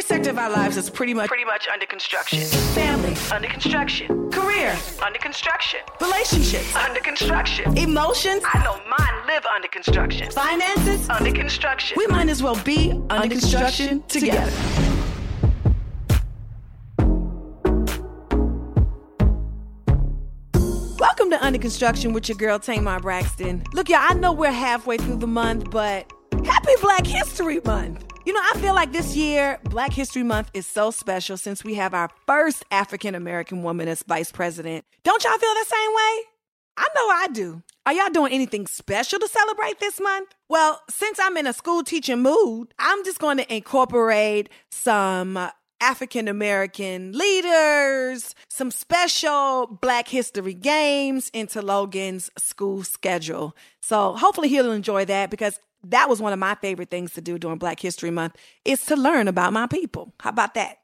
Every sector of our lives is pretty much pretty much under construction. Family under construction. Career under construction. Relationships under construction. Emotions I know mine live under construction. Finances under construction. We might as well be under, under construction, construction together. Welcome to Under Construction with your girl Tamar Braxton. Look, y'all, I know we're halfway through the month, but happy Black History Month. You know, I feel like this year, Black History Month is so special since we have our first African American woman as vice president. Don't y'all feel the same way? I know I do. Are y'all doing anything special to celebrate this month? Well, since I'm in a school teaching mood, I'm just going to incorporate some African American leaders, some special Black History games into Logan's school schedule. So hopefully he'll enjoy that because that was one of my favorite things to do during Black History Month is to learn about my people. How about that?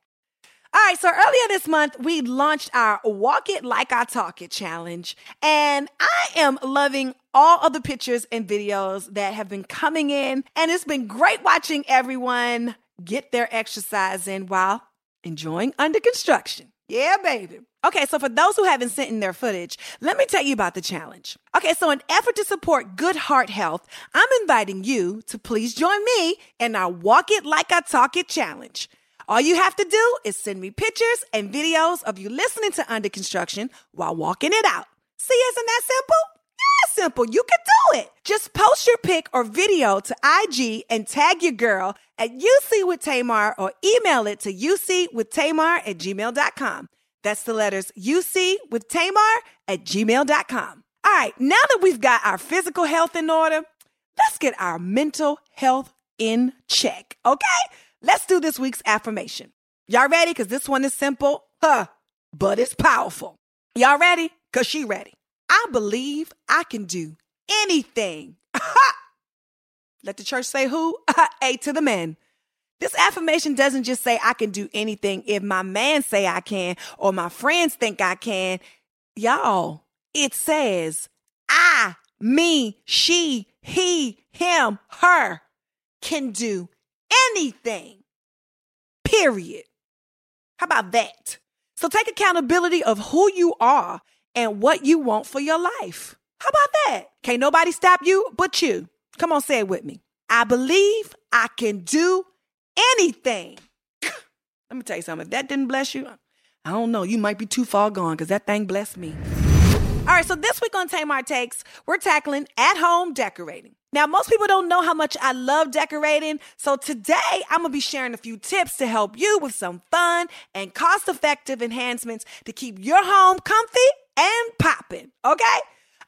All right, so earlier this month, we launched our Walk It Like I Talk It challenge. And I am loving all of the pictures and videos that have been coming in. And it's been great watching everyone get their exercise in while enjoying under construction. Yeah, baby. Okay, so for those who haven't sent in their footage, let me tell you about the challenge. Okay, so in effort to support good heart health, I'm inviting you to please join me in our Walk It Like I Talk It challenge. All you have to do is send me pictures and videos of you listening to Under Construction while walking it out. See, isn't that simple? Yeah, simple. You can do it. Just post your pic or video to IG and tag your girl at UC with Tamar or email it to UC with Tamar at gmail.com. That's the letters UC with Tamar at gmail.com. All right, now that we've got our physical health in order, let's get our mental health in check, okay? Let's do this week's affirmation. Y'all ready? Because this one is simple, huh? But it's powerful. Y'all ready? Because she ready. I believe I can do anything. Let the church say who? A to the men. This affirmation doesn't just say I can do anything if my man say I can or my friends think I can. Y'all, it says I, me, she, he, him, her can do anything. Period. How about that? So take accountability of who you are and what you want for your life. How about that? Can't nobody stop you but you. Come on, say it with me. I believe I can do anything. Let me tell you something. If that didn't bless you, I don't know. You might be too far gone because that thing blessed me. All right, so this week on Tamar Takes, we're tackling at home decorating. Now, most people don't know how much I love decorating, so today I'm gonna be sharing a few tips to help you with some fun and cost effective enhancements to keep your home comfy and popping, okay?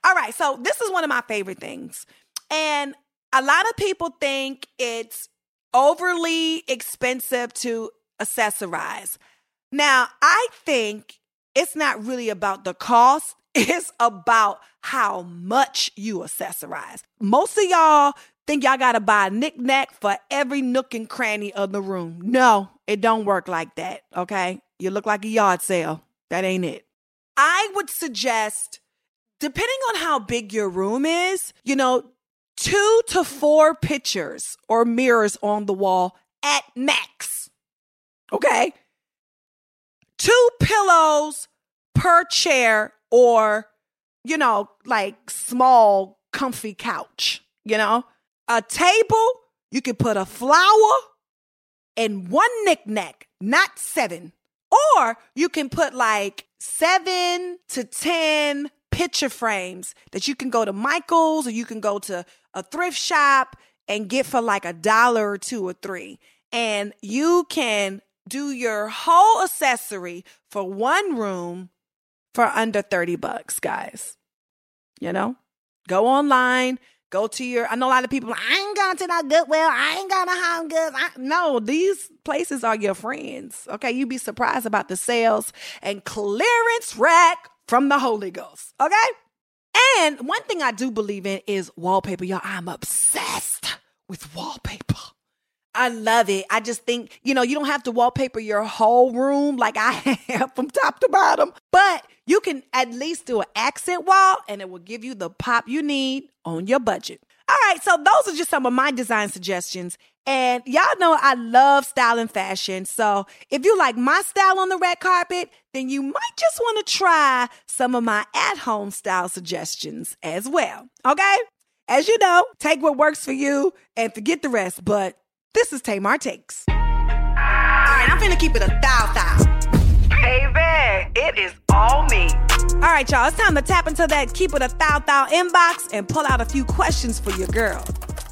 All right, so this is one of my favorite things. And a lot of people think it's overly expensive to accessorize. Now, I think it's not really about the cost, it's about how much you accessorize. Most of y'all think y'all gotta buy a knickknack for every nook and cranny of the room. No, it don't work like that, okay? You look like a yard sale. That ain't it. I would suggest, depending on how big your room is, you know, two to four pictures or mirrors on the wall at max. Okay? Two pillows per chair or, you know, like small, comfy couch, you know? A table, you can put a flower and one knickknack, not seven. Or you can put like seven to 10 picture frames that you can go to Michael's or you can go to a thrift shop and get for like a dollar or two or three. And you can do your whole accessory for one room for under 30 bucks, guys. You know, go online, Go to your, I know a lot of people, I ain't going to no Goodwill. I ain't going to Home Goods. I, no, these places are your friends. Okay. You'd be surprised about the sales and clearance rack from the Holy Ghost. Okay. And one thing I do believe in is wallpaper. Y'all, I'm obsessed with wallpaper. I love it. I just think, you know, you don't have to wallpaper your whole room like I have from top to bottom, but you can at least do an accent wall and it will give you the pop you need on your budget. All right, so those are just some of my design suggestions. And y'all know I love style and fashion. So if you like my style on the red carpet, then you might just want to try some of my at home style suggestions as well. Okay? As you know, take what works for you and forget the rest. But this is Tamar Takes. All right, I'm finna keep it a thou thou. Baby, it is all me. All right, y'all, it's time to tap into that keep it a thou thou inbox and pull out a few questions for your girl.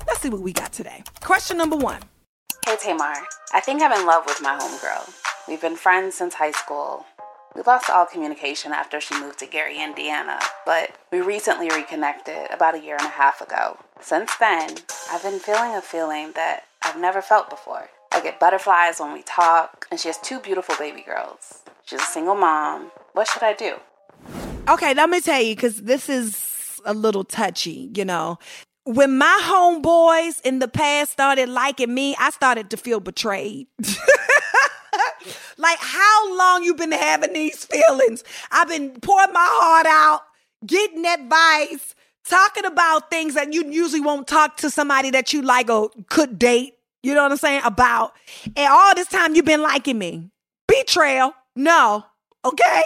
Let's see what we got today. Question number one. Hey Tamar, I think I'm in love with my homegirl. We've been friends since high school. We lost all communication after she moved to Gary, Indiana, but we recently reconnected about a year and a half ago. Since then, I've been feeling a feeling that I've never felt before. I get butterflies when we talk, and she has two beautiful baby girls. She's a single mom. What should I do? Okay, let me tell you, because this is a little touchy, you know. When my homeboys in the past started liking me, I started to feel betrayed. like how long you been having these feelings? I've been pouring my heart out, getting advice, talking about things that you usually won't talk to somebody that you like or could date. You know what I'm saying? About. And all this time you've been liking me. Betrayal. No. Okay?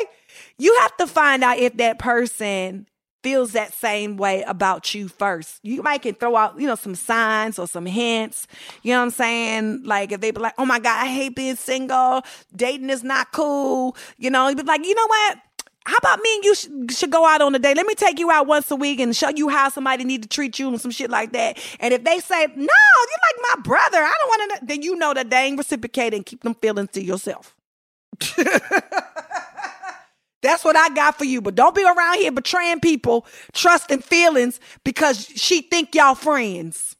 You have to find out if that person feels that same way about you first. You might can throw out, you know, some signs or some hints. You know what I'm saying? Like if they be like, oh my God, I hate being single. Dating is not cool. You know, you be like, you know what? How about me and you sh- should go out on a date? Let me take you out once a week and show you how somebody need to treat you and some shit like that. And if they say, no, you're like my brother, I don't want to, then you know that they ain't reciprocating keep them feelings to yourself. That's what I got for you. But don't be around here betraying people, trusting feelings because she think y'all friends.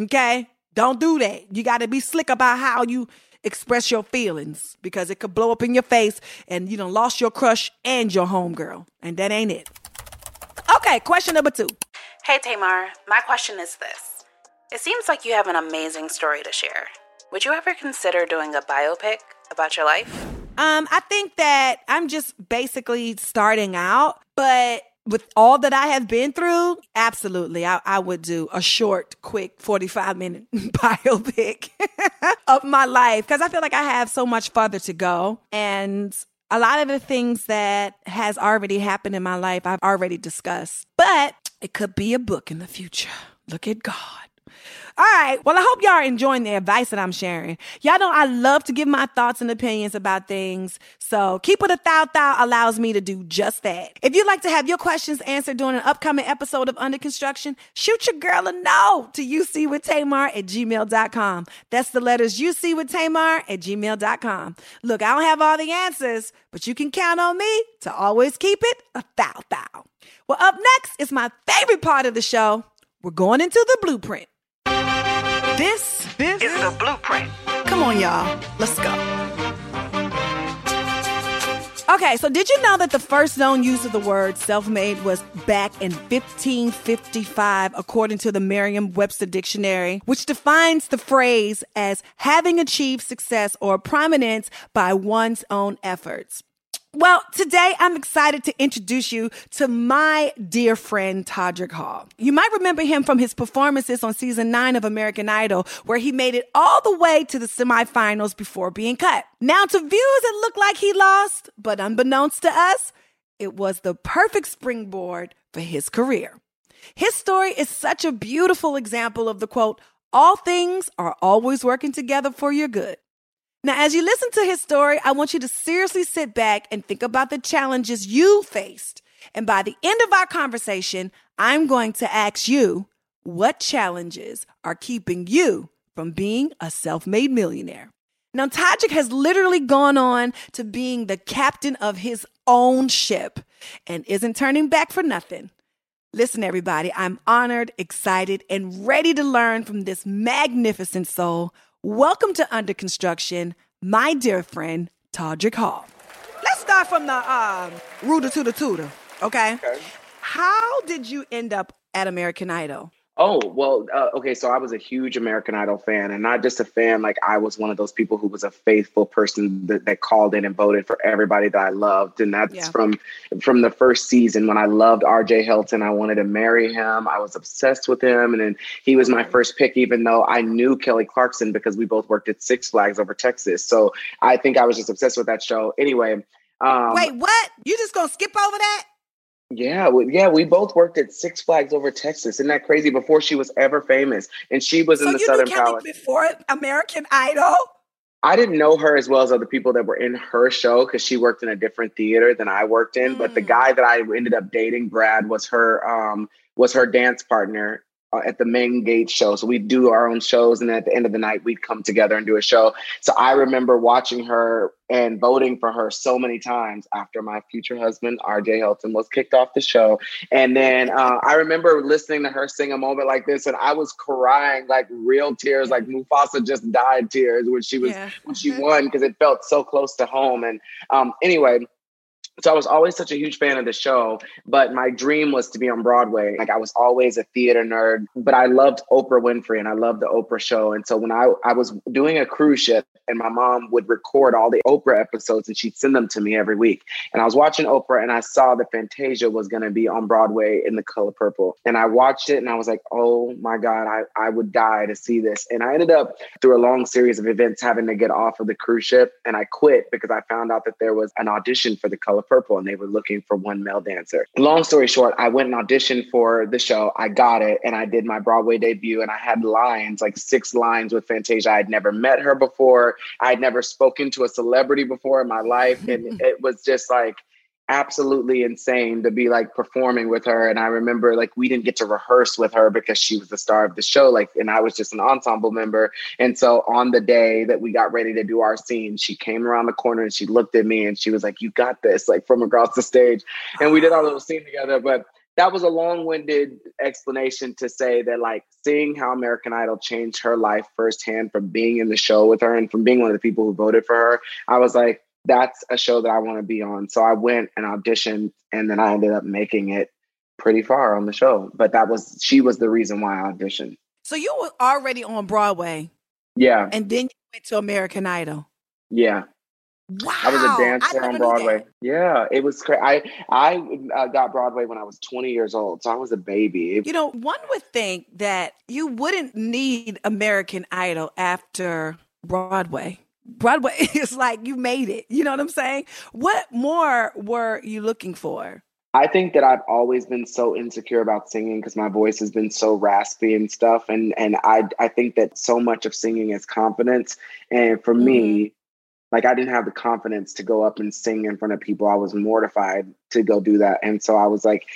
Okay? Don't do that. You got to be slick about how you express your feelings because it could blow up in your face and you done lost your crush and your homegirl. And that ain't it. Okay, question number two. Hey Tamar, my question is this. It seems like you have an amazing story to share. Would you ever consider doing a biopic about your life? Um, I think that I'm just basically starting out, but with all that I have been through, absolutely, I, I would do a short, quick 45 minute biopic of my life because I feel like I have so much further to go. And a lot of the things that has already happened in my life, I've already discussed, but it could be a book in the future. Look at God. All right. Well, I hope y'all are enjoying the advice that I'm sharing. Y'all know I love to give my thoughts and opinions about things. So keep it a thou thou allows me to do just that. If you'd like to have your questions answered during an upcoming episode of Under Construction, shoot your girl a note to ucwithtamar at gmail.com. That's the letters UC with Tamar at gmail.com. Look, I don't have all the answers, but you can count on me to always keep it a thou thou. Well, up next is my favorite part of the show. We're going into the blueprint. This, this is the blueprint. Come on, y'all. Let's go. Okay, so did you know that the first known use of the word self made was back in 1555, according to the Merriam Webster Dictionary, which defines the phrase as having achieved success or prominence by one's own efforts? Well, today I'm excited to introduce you to my dear friend Todrick Hall. You might remember him from his performances on season nine of American Idol, where he made it all the way to the semifinals before being cut. Now, to viewers, it looked like he lost, but unbeknownst to us, it was the perfect springboard for his career. His story is such a beautiful example of the quote, all things are always working together for your good. Now, as you listen to his story, I want you to seriously sit back and think about the challenges you faced. And by the end of our conversation, I'm going to ask you what challenges are keeping you from being a self made millionaire. Now, Todrick has literally gone on to being the captain of his own ship and isn't turning back for nothing. Listen, everybody, I'm honored, excited, and ready to learn from this magnificent soul. Welcome to Under Construction, my dear friend, Todrick Hall. Let's start from the um, rooter to the tutor, okay? Okay. How did you end up at American Idol? Oh, well, uh, okay. So I was a huge American Idol fan, and not just a fan, like I was one of those people who was a faithful person that, that called in and voted for everybody that I loved. And that's Yeah. from from the first season when I loved RJ Helton. I wanted to marry him. I was obsessed with him. And then he was my first pick, even though I knew Kelly Clarkson because we both worked at Six Flags over Texas. So I think I was just obsessed with that show. Anyway. Um, Wait, what? You just gonna skip over that? Yeah, we, yeah, we both worked at Six Flags over Texas. Isn't that crazy? Before she was ever famous, and she was so in the you Southern Palace. before American Idol? I didn't know her as well as other people that were in her show because she worked in a different theater than I worked in. But the Mm. guy that I ended up dating, Brad, was her um, was her dance partner uh, at the main gate show. So we'd do our own shows, and at the end of the night, we'd come together and do a show. So I remember watching her and voting for her so many times after my future husband, RJ Helton, was kicked off the show. And then uh, I remember listening to her sing a moment like this, and I was crying like real tears, like Mufasa just died tears when she was Yeah. when she won because it felt so close to home. And um, anyway, so I was always such a huge fan of the show, but my dream was to be on Broadway. Like I was always a theater nerd, but I loved Oprah Winfrey and I loved the Oprah show. And so when I, I was doing a cruise ship and my mom would record all the Oprah episodes and she'd send them to me every week. And I was watching Oprah and I saw that Fantasia was going to be on Broadway in the color purple. And I watched it and I was like, oh my God, I, I would die to see this. And I ended up through a long series of events having to get off of the cruise ship and I quit because I found out that there was an audition for the color purple and they were looking for one male dancer. Long story short, I went and auditioned for the show. I got it and I did my Broadway debut and I had lines, like six lines with Fantasia. I'd never met her before. I'd never spoken to a celebrity before in my life. And it was just like, absolutely insane to be like performing with her. And i remember like we didn't get to rehearse with her because she was the star of the show like and i was just an ensemble member. And so on the day that we got ready to do our scene she came around the corner and she looked at me and she was like you got this like from across the stage. And we did our little scene together but that was a long-winded explanation to say that like seeing how american idol changed her life firsthand from being in the show with her and from being one of the people who voted for her i was like that's a show that I want to be on. So I went and auditioned and then I ended up making it pretty far on the show. But that was she was the reason why I auditioned. So you were already on Broadway Yeah, and then you went to American Idol. yeah. Wow. I was a dancer on Broadway. Yeah, it was crazy. I I uh, got Broadway when I was 20 years old, so I was a baby. It- You know, one would think that you wouldn't need American Idol after Broadway. Broadway is like you made it. You know what I'm saying? What more were you looking for? I think that I've always been so insecure about singing because my voice has been so raspy and stuff, and and I I think that so much of singing is confidence, and for me, mm-hmm. like I didn't have the confidence to go up and sing in front of people. I was mortified to go do that, and so I was like,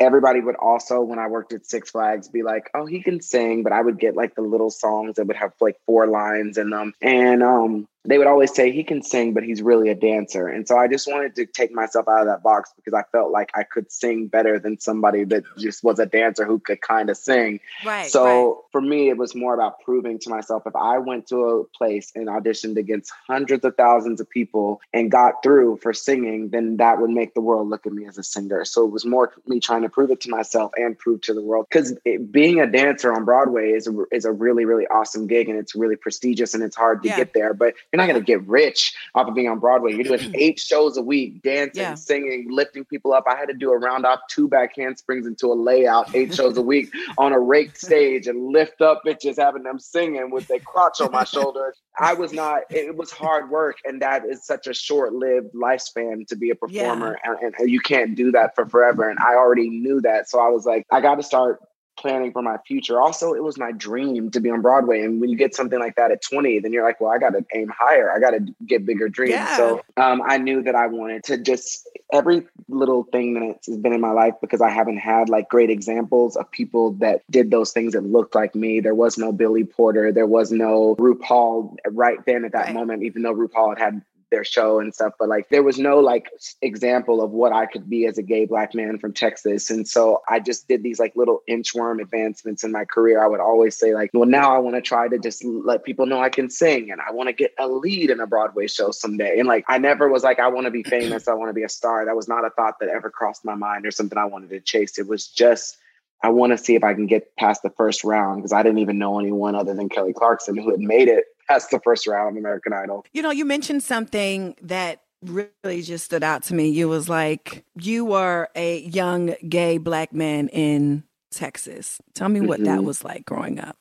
everybody would also when I worked at Six Flags be like, oh, he can sing, but I would get like the little songs that would have like four lines in them, and um they would always say he can sing, but he's really a dancer. And so I just wanted to take myself out of that box because I felt like I could sing better than somebody that just was a dancer who could kind of sing. Right. so for me, it was more about proving to myself if I went to a place and auditioned against hundreds of thousands of people and got through for singing, then that would make the world look at me as a singer. So it was more me trying to prove it to myself and prove to the world. Because being a dancer on Broadway is a, is a really, really awesome gig and it's really prestigious and it's hard to Yeah. get there. But you're not going to get rich off of being on Broadway. You're doing eight shows a week, dancing, Yeah. singing, lifting people up. I had to do a round off two back handsprings into a layout, eight shows a week on a raked stage and lift up bitches, having them singing with their crotch on my shoulder. I was not, it was hard work. And that is such a short lived lifespan to be a performer. And, and you can't do that for forever. And I already knew that. So I was like, I got to start planning for my future. Also, it was my dream to be on Broadway. And when you get something like that at 20, then you're like, well, I got to aim higher. I got to get bigger dreams. Yeah. So um, I knew that I wanted to just every little thing that has been in my life because I haven't had like great examples of people that did those things that looked like me. There was no Billy Porter. There was no RuPaul right then at that Right. moment, even though RuPaul had had their show and stuff, but like there was no like example of what I could be as a gay black man from Texas. And so I just did these like little inchworm advancements in my career. I would always say like, well, now I want to try to just let people know I can sing and I want to get a lead in a Broadway show someday. And like I never was like, I want to be famous, I want to be a star. That was not a thought that ever crossed my mind or something I wanted to chase. It was just I want to see if I can get past the first round because I didn't even know anyone other than Kelly Clarkson who had made it past the first round of American Idol. You know, you mentioned something that really just stood out to me. You was like, you were a young gay black man in Texas. Tell me what mm-hmm. that was like growing up.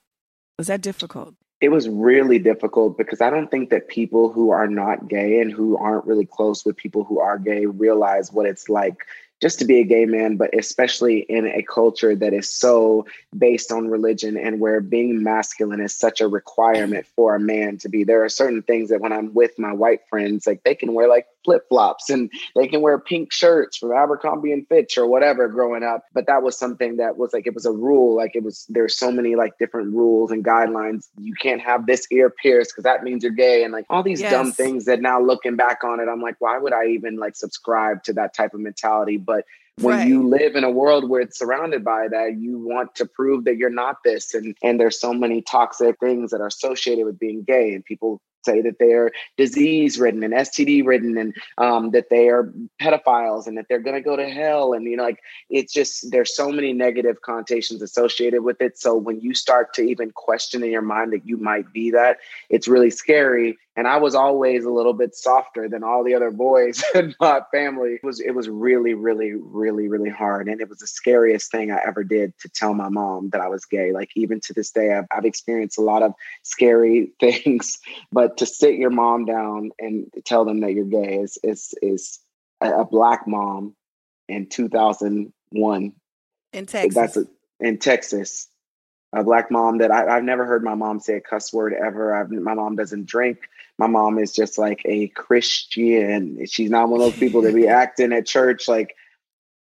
Was that difficult? It was really difficult because I don't think that people who are not gay and who aren't really close with people who are gay realize what it's like just to be a gay man, but especially in a culture that is so based on religion and where being masculine is such a requirement for a man to be. There are certain things that when I'm with my white friends, like they can wear like flip flops and they can wear pink shirts from Abercrombie and Fitch or whatever growing up. But that was something that was like, it was a rule. Like it was, there's so many like different rules and guidelines. You can't have this ear pierced because that means you're gay and like all these yes. dumb things that now looking back on it, I'm like, why would I even like subscribe to that type of mentality? But when right. you live in a world where it's surrounded by that, you want to prove that you're not this. And and there's so many toxic things that are associated with being gay. And people say that they're disease ridden and STD ridden and um, that they are pedophiles and that they're going to go to hell. And, you know, like it's just, there's so many negative connotations associated with it. So when you start to even question in your mind that you might be that, it's really scary. And I was always a little bit softer than all the other boys in my family. It was, it was really, really, really, really hard. And it was the scariest thing I ever did to tell my mom that I was gay. Like even to this day, I've, I've experienced a lot of scary things, but to sit your mom down and tell them that you're gay is is is a, a black mom in 2001 in Texas. That's a, in Texas. A black mom that I, have never heard my mom say a cuss word ever. I've, my mom doesn't drink. My mom is just like a Christian. She's not one of those people that be acting at church like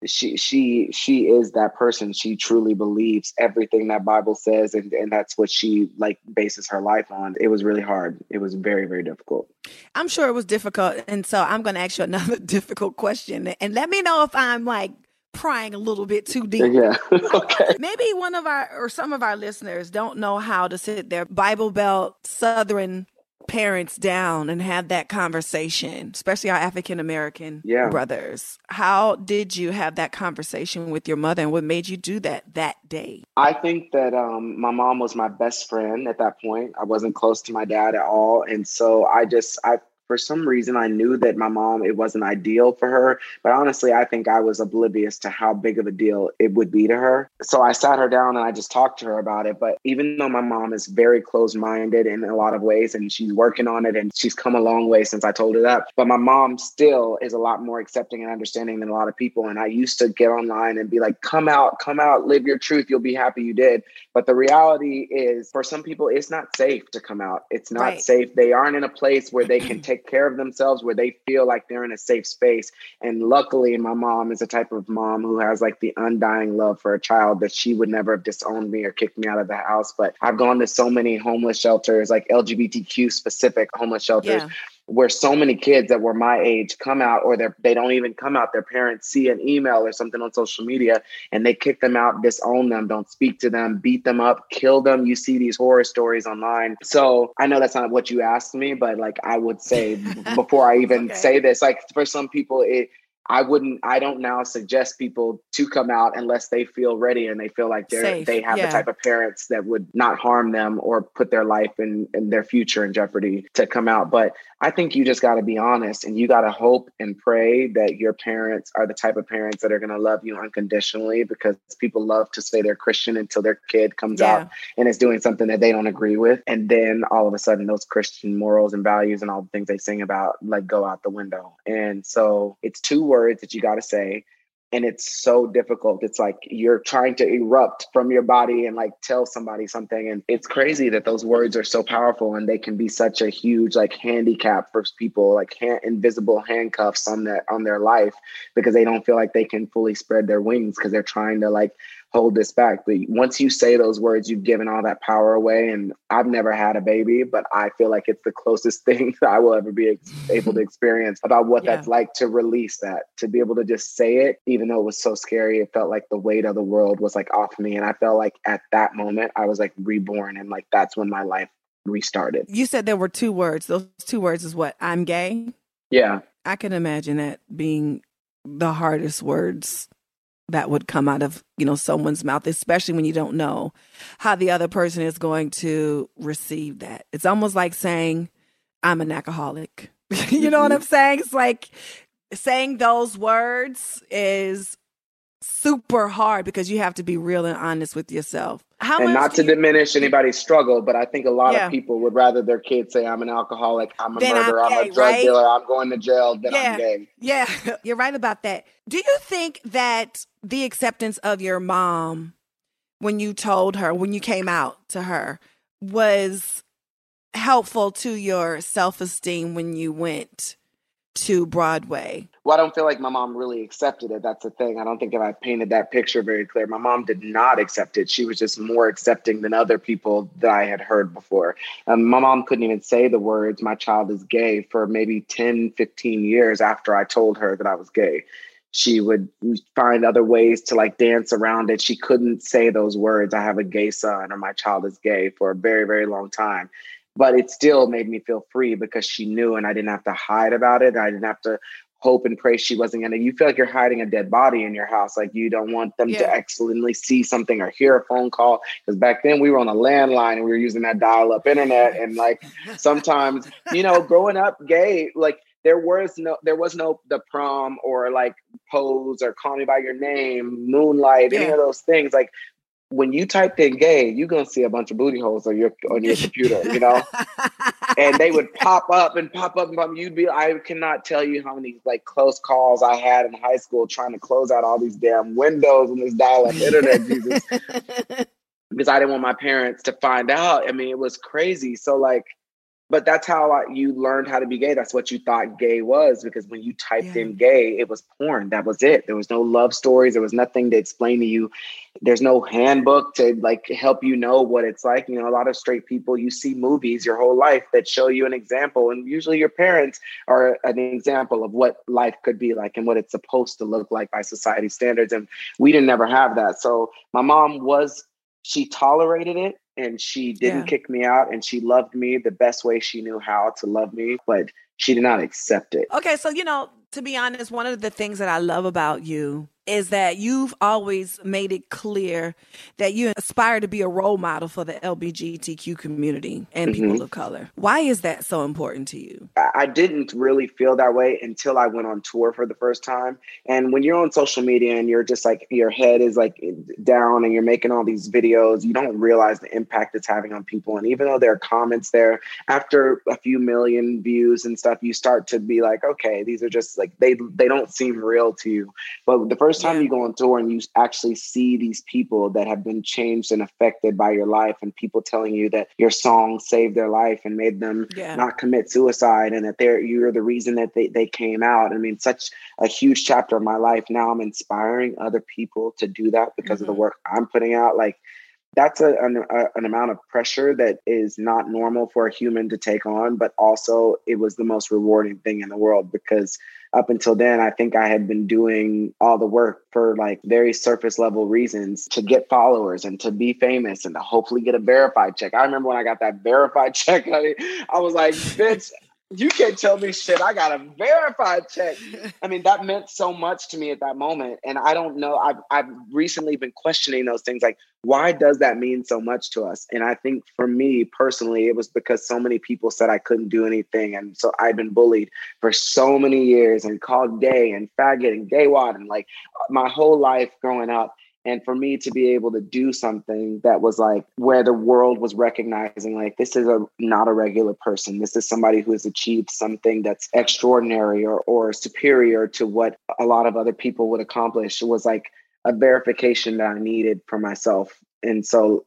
she she she is that person she truly believes everything that bible says and and that's what she like bases her life on it was really hard it was very very difficult i'm sure it was difficult and so i'm going to ask you another difficult question and let me know if i'm like prying a little bit too deep. Yeah. okay. Maybe one of our or some of our listeners don't know how to sit their Bible Belt Southern parents down and have that conversation, especially our African American yeah. brothers. How did you have that conversation with your mother and what made you do that that day? I think that um, my mom was my best friend at that point. I wasn't close to my dad at all. And so I just, I for some reason I knew that my mom it wasn't ideal for her, but honestly I think I was oblivious to how big of a deal it would be to her. So I sat her down and I just talked to her about it, but even though my mom is very closed-minded in a lot of ways and she's working on it and she's come a long way since I told her that, but my mom still is a lot more accepting and understanding than a lot of people and I used to get online and be like come out, come out, live your truth, you'll be happy you did. But the reality is for some people it's not safe to come out. It's not right. safe. They aren't in a place where they can take care of themselves where they feel like they're in a safe space. And luckily, my mom is a type of mom who has like the undying love for a child that she would never have disowned me or kicked me out of the house. But I've gone to so many homeless shelters, like LGBTQ specific homeless shelters. Yeah where so many kids that were my age come out or they they don't even come out their parents see an email or something on social media and they kick them out disown them don't speak to them beat them up kill them you see these horror stories online so i know that's not what you asked me but like i would say before i even okay. say this like for some people it I wouldn't I don't now suggest people to come out unless they feel ready and they feel like they're Safe. they have yeah. the type of parents that would not harm them or put their life and, and their future in jeopardy to come out. But I think you just got to be honest and you got to hope and pray that your parents are the type of parents that are going to love you unconditionally because people love to say they're Christian until their kid comes yeah. out and is doing something that they don't agree with. And then all of a sudden, those Christian morals and values and all the things they sing about like go out the window. And so it's two words that you got to say and it's so difficult. It's like you're trying to erupt from your body and like tell somebody something. And it's crazy that those words are so powerful and they can be such a huge like handicap for people, like hand, invisible handcuffs on their on their life because they don't feel like they can fully spread their wings because they're trying to like hold this back. But once you say those words, you've given all that power away. And I've never had a baby, but I feel like it's the closest thing that I will ever be able to experience about what yeah. that's like to release that, to be able to just say it, even though it was so scary. It felt like the weight of the world was like off me. And I felt like at that moment, I was like reborn. And like that's when my life restarted. You said there were two words. Those two words is what? I'm gay? Yeah. I can imagine that being the hardest words that would come out of you know someone's mouth especially when you don't know how the other person is going to receive that. It's almost like saying i'm an alcoholic. You know what mm-hmm. i'm saying? It's like saying those words is super hard because you have to be real and honest with yourself. How and not to you... diminish anybody's struggle, but I think a lot yeah. of people would rather their kids say, "I'm an alcoholic, I'm a then murderer, I'm, I'm, a drug right? dealer, I'm going to jail," than yeah. I'm gay. Yeah, you're right about that. Do you think that the acceptance of your mom when you told her, when you came out to her, was helpful to your self esteem when you went to Broadway? Well, I don't feel like my mom really accepted it. That's the thing. I don't think if I painted that picture very clear. My mom did not accept it. She was just more accepting than other people that I had heard before. Um, my mom couldn't even say the words, my child is gay, for maybe 10, 15 years after I told her that I was gay. She would find other ways to like dance around it. She couldn't say those words, I have a gay son or my child is gay, for a very, very long time but it still made me feel free because she knew and I didn't have to hide about it. I didn't have to hope and pray she wasn't gonna. You feel like you're hiding a dead body in your house, like you don't want them yeah. to accidentally see something or hear a phone call. Because back then we were on a landline and we were using that dial-up internet, and like sometimes, you know, growing up gay, like there was no there was no the prom or like pose or call me by your name moonlight yeah. any of those things like when you typed in gay, you're gonna see a bunch of booty holes on your on your computer, you know, and they would pop up and pop up and pop. You'd be, I cannot tell you how many like close calls I had in high school trying to close out all these damn windows in this dial-up internet, Jesus, because I didn't want my parents to find out. I mean, it was crazy. So like, but that's how I, you learned how to be gay. That's what you thought gay was because when you typed yeah. in gay, it was porn. That was it. There was no love stories. There was nothing to explain to you. There's no handbook to like help you know what it's like. You know, a lot of straight people, you see movies your whole life that show you an example. And usually your parents are an example of what life could be like and what it's supposed to look like by society standards. And we didn't never have that. So my mom was, she tolerated it and she didn't yeah. kick me out and she loved me the best way she knew how to love me but she did not accept it okay so you know to be honest one of the things that i love about you is that you've always made it clear that you aspire to be a role model for the LGBTQ community and mm-hmm. people of color. Why is that so important to you? I didn't really feel that way until I went on tour for the first time. And when you're on social media and you're just like, your head is like down and you're making all these videos, you don't realize the impact it's having on people. And even though there are comments there, after a few million views and stuff, you start to be like, okay, these are just like, they, they don't seem real to you. But the first first time yeah. you go on tour and you actually see these people that have been changed and affected by your life and people telling you that your song saved their life and made them yeah. not commit suicide and that they're you're the reason that they, they came out. I mean, such a huge chapter of my life. Now I'm inspiring other people to do that because mm-hmm. of the mm-hmm. work I'm putting out. Like that's a, an, a, an amount of pressure that is not normal for a human to take on, but also it was the most rewarding thing in the world because up until then, I think I had been doing all the work for like very surface level reasons to get followers and to be famous and to hopefully get a verified check. I remember when I got that verified check, I, I was like, bitch, you can't tell me shit. I got a verified check. I mean, that meant so much to me at that moment. And I don't know. I've I've recently been questioning those things like, why does that mean so much to us? And I think for me personally, it was because so many people said I couldn't do anything. And so I'd been bullied for so many years and called gay and faggot and gay wad and like my whole life growing up and for me to be able to do something that was like where the world was recognizing like this is a not a regular person. This is somebody who has achieved something that's extraordinary or or superior to what a lot of other people would accomplish it was like a verification that i needed for myself. And so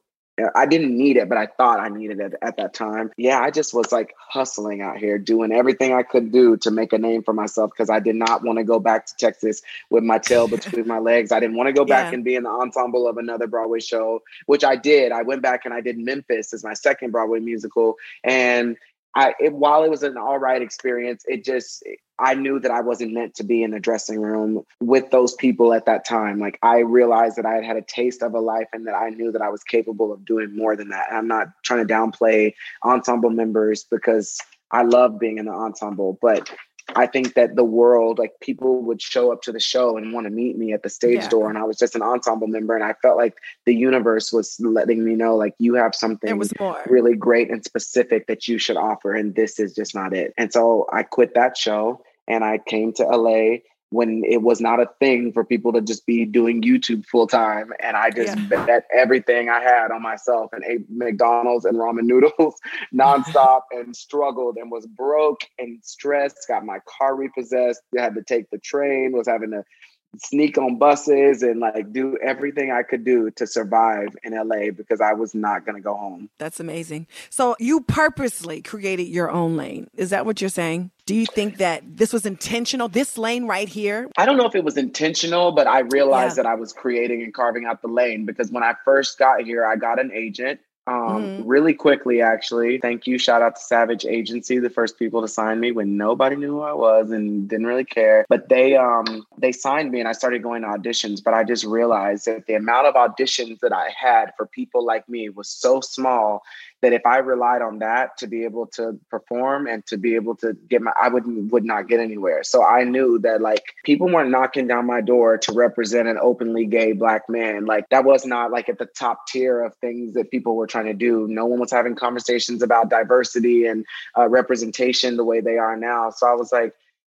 I didn't need it, but I thought I needed it at that time. Yeah, I just was like hustling out here, doing everything I could do to make a name for myself because I did not want to go back to Texas with my tail between my legs. I didn't want to go back yeah. and be in the ensemble of another Broadway show, which I did. I went back and I did Memphis as my second Broadway musical. And I, it, while it was an all right experience, it just, I knew that I wasn't meant to be in the dressing room with those people at that time. Like I realized that I had had a taste of a life and that I knew that I was capable of doing more than that. And I'm not trying to downplay ensemble members because I love being in the ensemble, but I think that the world, like people would show up to the show and want to meet me at the stage yeah. door. And I was just an ensemble member. And I felt like the universe was letting me know, like, you have something really great and specific that you should offer. And this is just not it. And so I quit that show and I came to LA when it was not a thing for people to just be doing YouTube full time. And I just yeah. bet everything I had on myself and ate McDonald's and ramen noodles nonstop and struggled and was broke and stressed, got my car repossessed, had to take the train, was having to sneak on buses and like do everything I could do to survive in LA because I was not going to go home. That's amazing. So you purposely created your own lane. Is that what you're saying? Do you think that this was intentional? This lane right here? I don't know if it was intentional, but I realized yeah. that I was creating and carving out the lane because when I first got here, I got an agent um, mm-hmm. Really quickly, actually, thank you. Shout out to Savage Agency, the first people to sign me when nobody knew who I was and didn't really care. But they um, they signed me, and I started going to auditions. But I just realized that the amount of auditions that I had for people like me was so small that if I relied on that to be able to perform and to be able to get my, I would would not get anywhere. So I knew that like people weren't knocking down my door to represent an openly gay black man. Like that was not like at the top tier of things that people were trying to do. No one was having conversations about diversity and uh, representation the way they are now. So I was like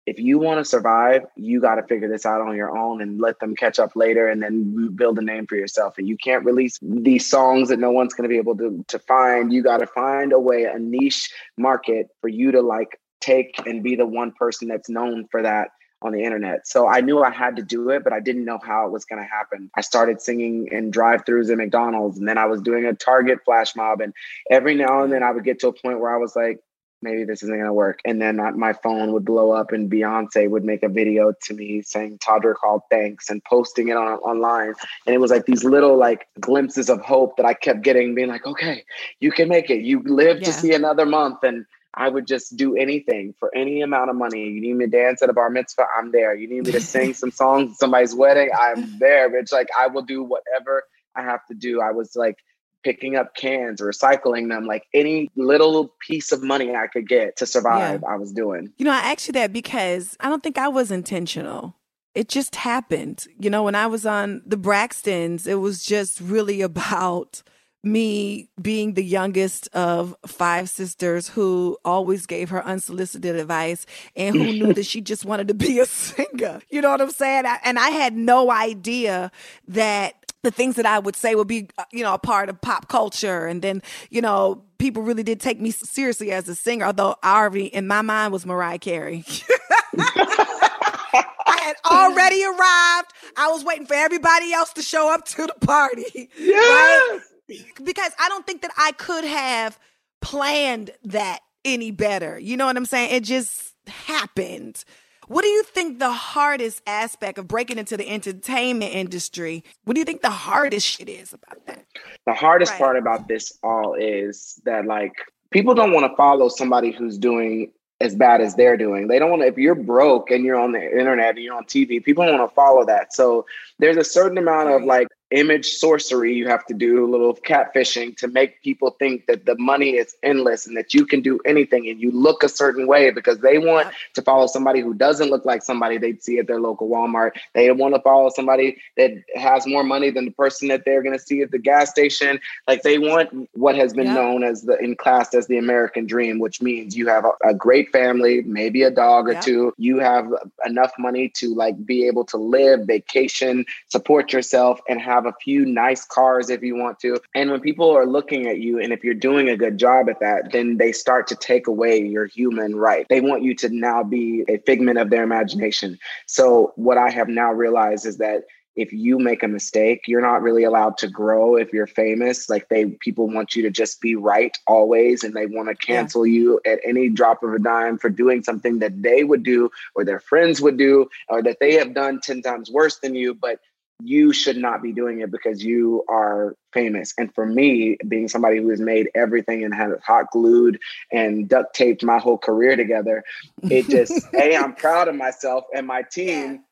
if you want to survive, you got to figure this out on your own and let them catch up later and then build a name for yourself. And you can't release these songs that no one's going to be able to, to find. You got to find a way, a niche market for you to like take and be the one person that's known for that on the internet. So I knew I had to do it, but I didn't know how it was going to happen. I started singing in drive-throughs at McDonald's and then I was doing a Target flash mob and every now and then I would get to a point where I was like, maybe this isn't gonna work. And then my phone would blow up, and Beyonce would make a video to me saying Todrick Hall thanks and posting it on online. And it was like these little like glimpses of hope that I kept getting, being like, okay, you can make it. You live yeah. to see another month, and I would just do anything for any amount of money. You need me to dance at a bar mitzvah, I'm there. You need me to sing some songs at somebody's wedding, I'm there. Bitch, like I will do whatever I have to do. I was like picking up cans, recycling them, like any little piece of money I could get to survive, yeah. I was doing. You know, I asked you that because I don't think I was intentional. It just happened. You know, when I was on the Braxtons, it was just really about me being the youngest of five sisters who always gave her unsolicited advice and who knew that she just wanted to be a singer. You know what I'm saying? and I had no idea that the things that I would say would be, uh, you know, a part of pop culture. And then, you know, people really did take me seriously as a singer, although I already, in my mind, was Mariah Carey. I had already arrived. I was waiting for everybody else to show up to the party. Yes. Right? Because I don't think that I could have planned that any better. You know what I'm saying? It just happened. What do you think the hardest aspect of breaking into the entertainment industry? What do you think the hardest shit is about that? The hardest right. part about this all is that like people don't want to follow somebody who's doing as bad as they're doing. They don't want to, if you're broke and you're on the internet and you're on TV, people don't want to follow that. So there's a certain amount of like image sorcery you have to do a little catfishing to make people think that the money is endless and that you can do anything and you look a certain way because they want to follow somebody who doesn't look like somebody they'd see at their local Walmart. They want to follow somebody that has more money than the person that they're going to see at the gas station. Like they want what has been known as the in class as the American dream, which means you have a, a great family, maybe a dog or two. You have enough money to like be able to live, vacation, support yourself, and have have a few nice cars if you want to. And when people are looking at you, and if you're doing a good job at that, then they start to take away your human right. They want you to now be a figment of their imagination. So, what I have now realized is that if you make a mistake, you're not really allowed to grow if you're famous. Like they people want you to just be right always and they want to cancel yeah. you at any drop of a dime for doing something that they would do or their friends would do or that they have done 10 times worse than you, but you should not be doing it because you are famous. And for me, being somebody who has made everything and had hot glued and duct taped my whole career together, it just, hey, I'm proud of myself and my team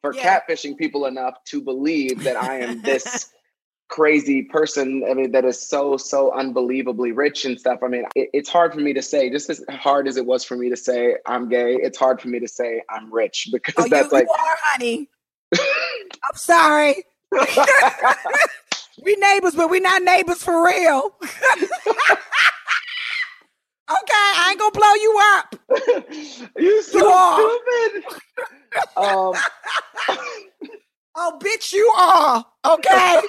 for yeah. catfishing people enough to believe that I am this crazy person. I mean, that is so, so unbelievably rich and stuff. I mean, it, it's hard for me to say, just as hard as it was for me to say I'm gay, it's hard for me to say I'm rich because oh, that's you, like, you are, honey. I'm sorry. we neighbors, but we not neighbors for real. Okay, I ain't gonna blow you up. you so you stupid. um. oh, bitch, you are. Okay.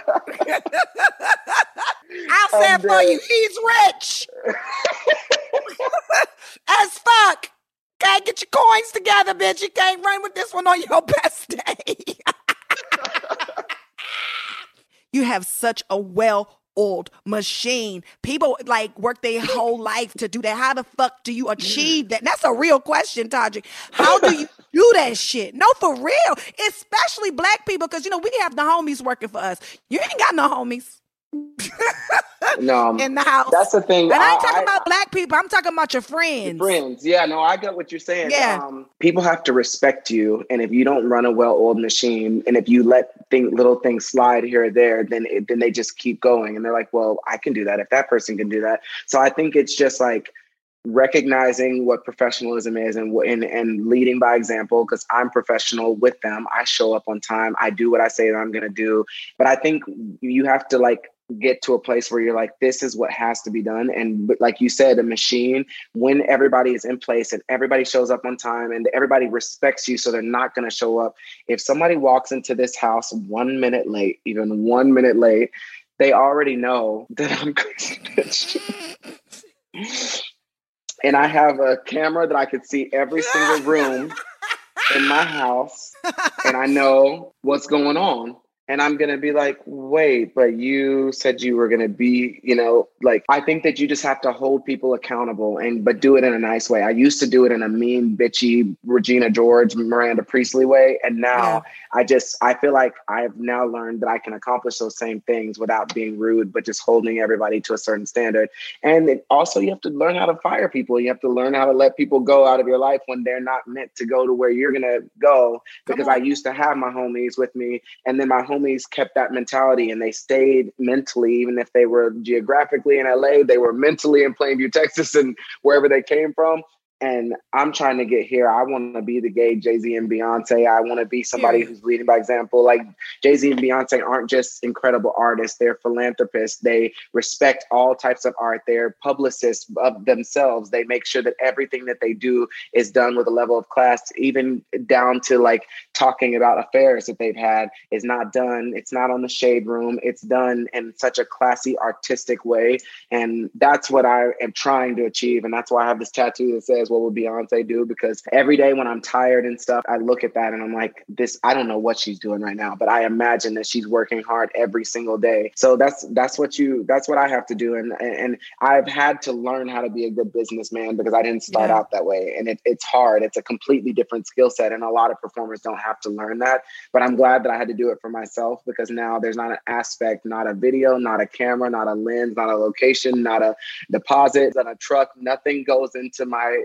I'll say it for you. He's rich. As fuck. Okay, get your coins together, bitch. You can't run with this one on your best day. you have such a well oiled machine. People like work their whole life to do that. How the fuck do you achieve that? That's a real question, Todrick. How do you do that shit? No, for real. Especially black people, because you know, we have the homies working for us. You ain't got no homies. no, in the house. That's the thing. And I ain't talking I, about black people. I'm talking about your friends. Your friends. Yeah, no, I get what you're saying. Yeah. Um, people have to respect you, and if you don't run a well-oiled machine, and if you let thing, little things slide here or there, then it, then they just keep going, and they're like, "Well, I can do that. If that person can do that." So I think it's just like recognizing what professionalism is and and, and leading by example because I'm professional with them. I show up on time. I do what I say that I'm going to do. But I think you have to like get to a place where you're like this is what has to be done. And like you said a machine when everybody is in place and everybody shows up on time and everybody respects you so they're not going to show up if somebody walks into this house one minute late even one minute late they already know that i'm crazy. And i have a camera that i could see every single room in my house and i know what's going on and I'm going to be like, wait, but you said you were going to be, you know, like, I think that you just have to hold people accountable and, but do it in a nice way. I used to do it in a mean, bitchy Regina George, Miranda Priestly way. And now yeah. I just, I feel like I've now learned that I can accomplish those same things without being rude, but just holding everybody to a certain standard. And it, also, you have to learn how to fire people. You have to learn how to let people go out of your life when they're not meant to go to where you're going to go. Because I used to have my homies with me, and then my homies homies kept that mentality and they stayed mentally, even if they were geographically in LA, they were mentally in Plainview, Texas, and wherever they came from and I'm trying to get here. I want to be the gay Jay Z and Beyonce. I want to be somebody who's leading by example. Like Jay Z and Beyonce aren't just incredible artists; they're philanthropists. They respect all types of art. They're publicists of themselves. They make sure that everything that they do is done with a level of class, even down to like talking about affairs that they've had is not done. It's not on the shade room. It's done in such a classy, artistic way, and that's what I am trying to achieve. And that's why I have this tattoo that says what would Beyonce do? Because every day when I'm tired and stuff, I look at that and I'm like, this, I don't know what she's doing right now, but I imagine that she's working hard every single day. So that's that's what you that's what I have to do. And and I've had to learn how to be a good businessman because I didn't start yeah. out that way. And it, it's hard. It's a completely different skill set. And a lot of performers don't have to learn that. But I'm glad that I had to do it for myself because now there's not an aspect, not a video, not a camera, not a lens, not a location, not a deposit, not a truck. Nothing goes into my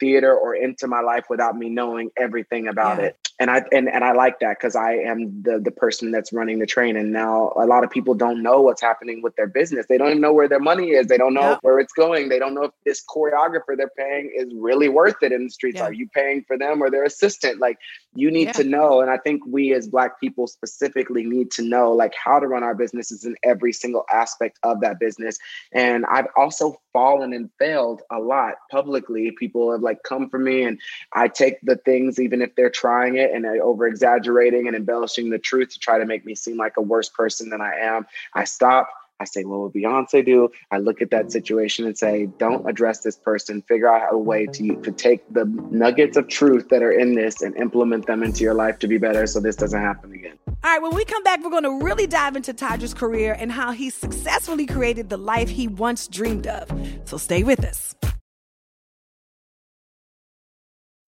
theater or into my life without me knowing everything about yeah. it. And i and, and i like that because i am the the person that's running the train. And now a lot of people don't know what's happening with their business. They don't even know where their money is. They don't know yeah. where it's going. They don't know if this choreographer they're paying is really worth it in the streets. Yeah. are you paying for them or their assistant? Like you need to know and i think we as black people specifically need to know like how to run our businesses in every single aspect of that business and i've also fallen and failed a lot publicly people people have like come for me and I take the things, even if they're trying it and over exaggerating and embellishing the truth to try to make me seem like a worse person than I am. I stop. I say, well, what Beyonce do? I look at that mm-hmm. situation and say, don't mm-hmm. address this person. Figure out a way to, mm-hmm. to take the nuggets of truth that are in this and implement them into your life to be better so this doesn't happen again. All right, when we come back, we're going to really dive into Todrick's career and how he successfully created the life he once dreamed of. So stay with us.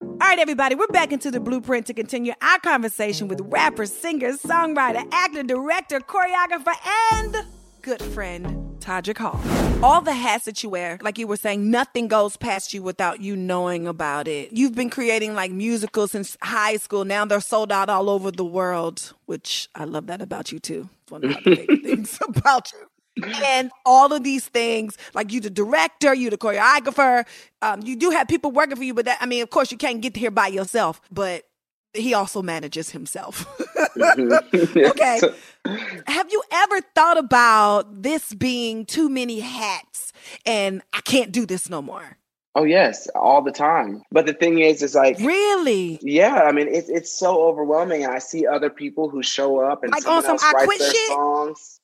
All right, everybody, we're back into the blueprint to continue our conversation with rapper, singer, songwriter, actor, director, choreographer, and good friend, Todrick Hall. All the hats that you wear, like you were saying, nothing goes past you without you knowing about it. You've been creating like musicals since high school. Now they're sold out all over the world, which I love that about you too. It's one of my favorite things about you and all of these things like you the director you the choreographer um, you do have people working for you but that i mean of course you can't get here by yourself but he also manages himself okay have you ever thought about this being too many hats and i can't do this no more Oh yes, all the time. But the thing is, is like really, yeah. I mean, it's it's so overwhelming. I see other people who show up and like on some I quit their shit. songs.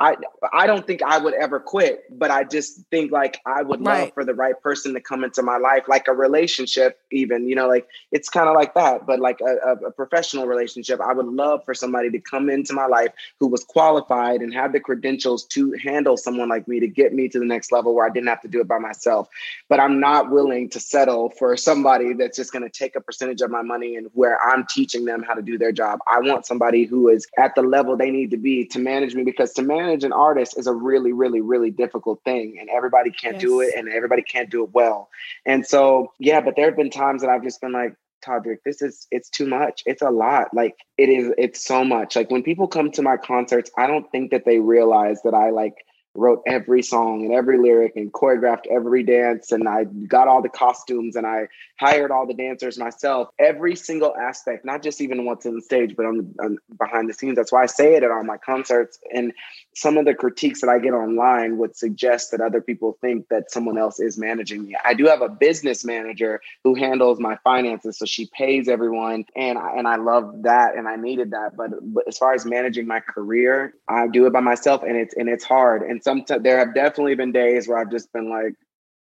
I I don't think I would ever quit, but I just think like I would love Right. for the right person to come into my life, like a relationship, even you know, like it's kind of like that, but like a, a, a professional relationship. I would love for somebody to come into my life who was qualified and had the credentials to handle someone like me to get me to the next level where I didn't have to do it by myself. But I'm not willing to settle for somebody that's just going to take a percentage of my money and where I'm teaching them how to do their job. I want somebody who is at the level they need to be to manage me because to manage an artist is a really, really, really difficult thing. And everybody can't do it and everybody can't do it well. And so, yeah, but there have been times that I've just been like, Todrick, this is it's too much. It's a lot. Like it is, it's so much. Like when people come to my concerts, I don't think that they realize that I like wrote every song and every lyric and choreographed every dance and I got all the costumes and I hired all the dancers myself. Every single aspect, not just even what's on the stage, but on, on behind the scenes. That's why I say it at all my concerts. And some of the critiques that I get online would suggest that other people think that someone else is managing me. I do have a business manager who handles my finances, so she pays everyone, and I, and I love that, and I needed that. But, but as far as managing my career, I do it by myself, and it's and it's hard. And sometimes there have definitely been days where I've just been like,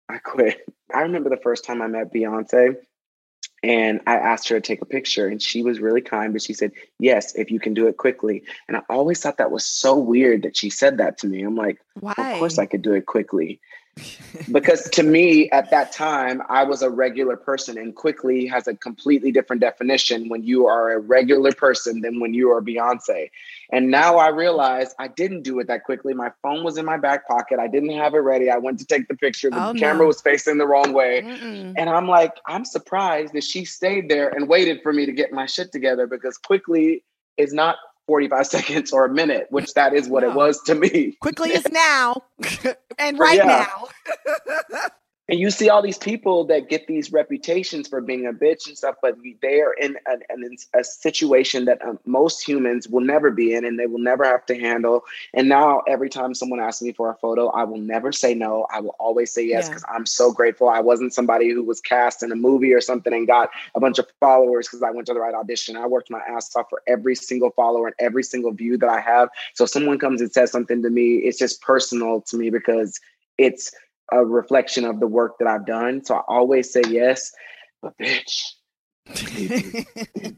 I quit. I remember the first time I met Beyonce. And I asked her to take a picture, and she was really kind, but she said, Yes, if you can do it quickly. And I always thought that was so weird that she said that to me. I'm like, Why? Of course I could do it quickly. Because to me, at that time, I was a regular person, and quickly has a completely different definition when you are a regular person than when you are Beyonce. And now I realize I didn't do it that quickly. My phone was in my back pocket. I didn't have it ready. I went to take the picture. The Oh, no. camera was facing the wrong way. Mm-mm. And I'm like, I'm surprised that she stayed there and waited for me to get my shit together because quickly is not 45 seconds or a minute, which that is what No. it was to me. Quickly is now, and right Yeah. now. And you see all these people that get these reputations for being a bitch and stuff, but they are in a, an- a situation that um, most humans will never be in and they will never have to handle. And now, every time someone asks me for a photo, I will never say no. I will always say yes Yeah. because I'm so grateful. I wasn't somebody who was cast in a movie or something and got a bunch of followers because I went to the right audition. I worked my ass off for every single follower and every single view that I have. So if someone comes and says something to me, it's just personal to me because it's a reflection of the work that I've done. So I always say yes. But bitch,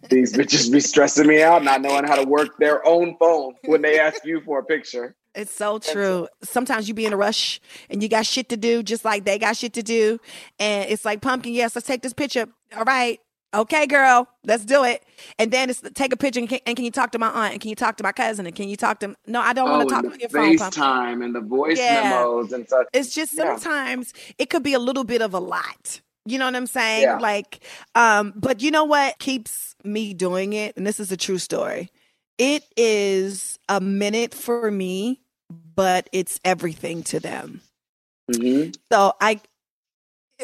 these bitches be stressing me out, not knowing how to work their own phone when they ask you for a picture. It's so true. Sometimes you be in a rush and you got shit to do, just like they got shit to do. And it's like, pumpkin, yes, let's take this picture. All right. Okay, girl, let's do it. And then it's take a picture and can, and can you talk to my aunt? And can you talk to my cousin? And can you talk to No, I don't want to talk to your phone. FaceTime and the voice Yeah. memos and stuff. It's just Yeah. sometimes it could be a little bit of a lot. You know what I'm saying? Yeah. Like, um, but you know what keeps me doing it? And this is a true story. It is a minute for me, but it's everything to them. Mhm. So I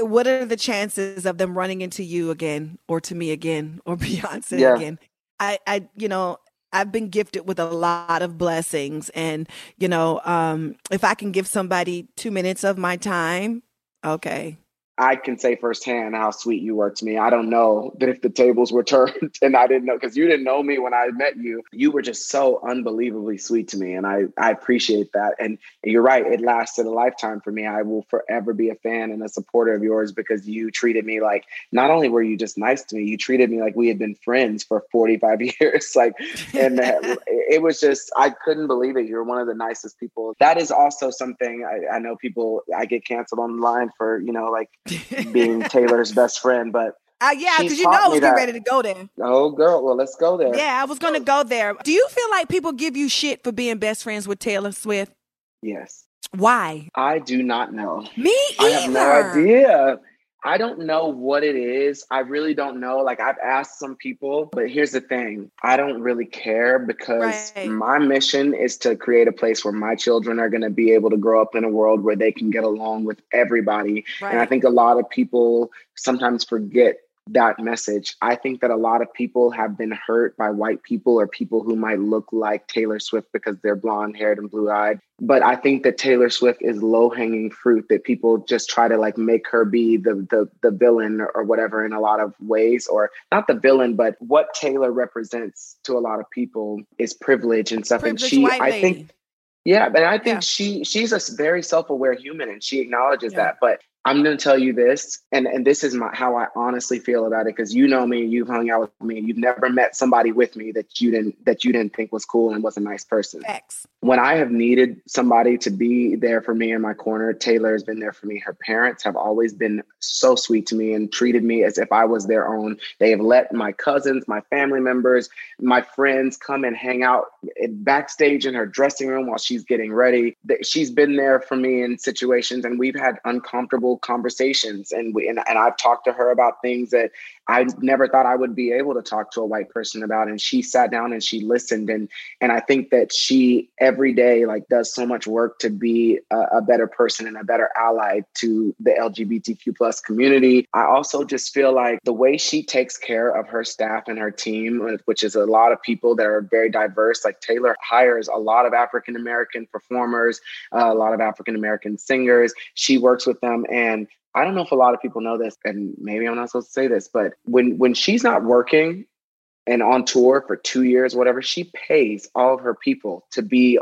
what are the chances of them running into you again or to me again or Beyonce Yeah. again? I I you know, I've been gifted with a lot of blessings and you know, um if I can give somebody 2 minutes of my time, okay. I can say firsthand how sweet you were to me. I don't know that if the tables were turned and I didn't know because you didn't know me when I met you, you were just so unbelievably sweet to me. And I, I appreciate that. And you're right, it lasted a lifetime for me. I will forever be a fan and a supporter of yours because you treated me like not only were you just nice to me, you treated me like we had been friends for 45 years. like, and it was just, I couldn't believe it. You're one of the nicest people. That is also something I, I know people, I get canceled online for, you know, like, being Taylor's best friend, but uh, yeah, because you know I was getting ready to go there. Oh, girl. Well, let's go there. Yeah, I was going to go there. Do you feel like people give you shit for being best friends with Taylor Swift? Yes. Why? I do not know. Me either. I have no idea. I don't know what it is. I really don't know. Like I've asked some people, but here's the thing. I don't really care because right. my mission is to create a place where my children are going to be able to grow up in a world where they can get along with everybody. Right. And I think a lot of people sometimes forget that message. I think that a lot of people have been hurt by white people or people who might look like Taylor Swift because they're blonde haired and blue eyed. But I think that Taylor Swift is low hanging fruit that people just try to like make her be the the the villain or whatever in a lot of ways or not the villain but what Taylor represents to a lot of people is privilege and stuff Privileged and she I lady. think yeah, but I think yeah. she she's a very self-aware human and she acknowledges yeah. that. But I'm going to tell you this, and, and this is my, how I honestly feel about it, because you know me, you've hung out with me, you've never met somebody with me that you didn't that you didn't think was cool and was a nice person. X. When I have needed somebody to be there for me in my corner, Taylor has been there for me. Her parents have always been so sweet to me and treated me as if I was their own. They have let my cousins, my family members, my friends come and hang out backstage in her dressing room while she's getting ready. She's been there for me in situations, and we've had uncomfortable conversations and we and, and I've talked to her about things that I never thought I would be able to talk to a white person about and she sat down and she listened and and I think that she every day like does so much work to be a, a better person and a better ally to the LGBTQ plus community. I also just feel like the way she takes care of her staff and her team, which is a lot of people that are very diverse, like Taylor hires a lot of African American performers, uh, a lot of African American singers. She works with them and and I don't know if a lot of people know this, and maybe I'm not supposed to say this, but when when she's not working and on tour for two years, whatever, she pays all of her people to be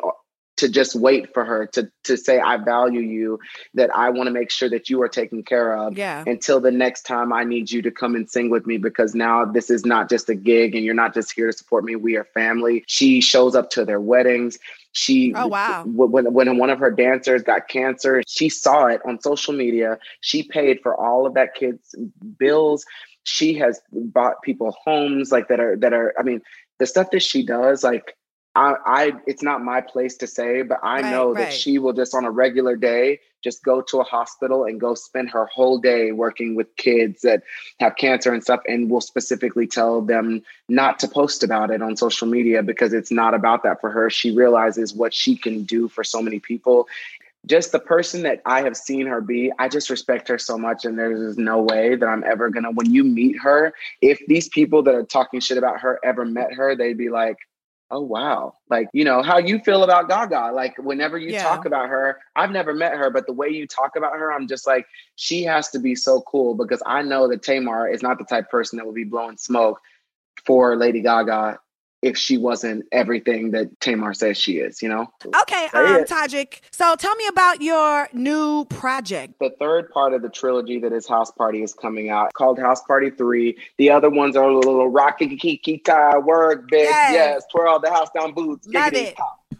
to just wait for her to to say I value you, that I want to make sure that you are taken care of. Yeah. Until the next time I need you to come and sing with me because now this is not just a gig and you're not just here to support me. We are family. She shows up to their weddings. She oh wow when when one of her dancers got cancer, she saw it on social media. She paid for all of that kid's bills. She has bought people homes like that are that are. I mean, the stuff that she does, like I, I it's not my place to say, but I right, know that she will just on a regular day just go to a hospital and go spend her whole day working with kids that have cancer and stuff and will specifically tell them not to post about it on social media because it's not about that for her. She realizes what she can do for so many people. Just the person that I have seen her be, I just respect her so much. And there's no way that I'm ever gonna, when you meet her, if these people that are talking shit about her ever met her, they'd be like, oh wow like you know how you feel about gaga like whenever you yeah. talk about her i've never met her but the way you talk about her i'm just like she has to be so cool because i know that tamar is not the type person that will be blowing smoke for lady gaga if she wasn't everything that Tamar says she is, you know? Okay, um, Todrick. So tell me about your new project. The third part of the trilogy that is Haus Party is coming out called Haus Party 3. The other ones are a little rocky kiki tie, work, big, yes, yes twirl the house down boots. Love it.